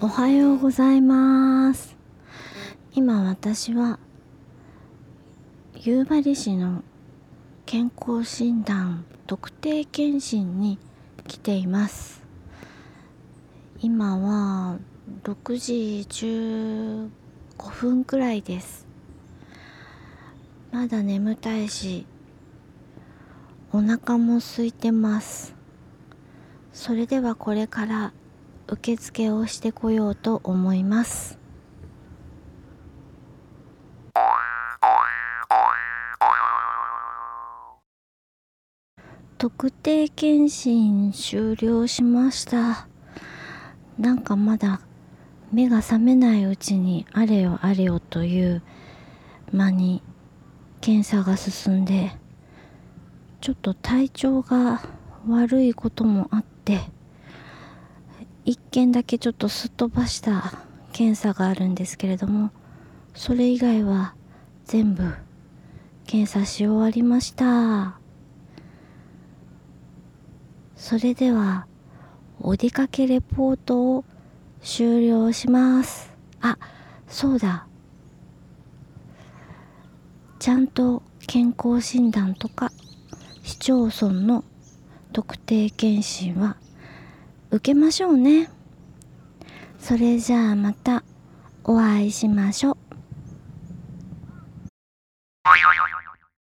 おはようございます。今私は夕張市の健康診断特定健診に来ています。今は6時15分くらいです。まだ眠たいしお腹も空いてます。それではこれから受付をしてこようと思います。特定健診終了しました。なんかまだ目が覚めないうちにあれよあれよという間に検査が進んでちょっと体調が悪いこともあって1件だけちょっとすっ飛ばした検査があるんですけれどもそれ以外は全部検査し終わりました。それではお出かけレポートを終了します。あそうだ。ちゃんと健康診断とか市町村の特定健診は受けましょうね。それじゃあまたお会いしましょう。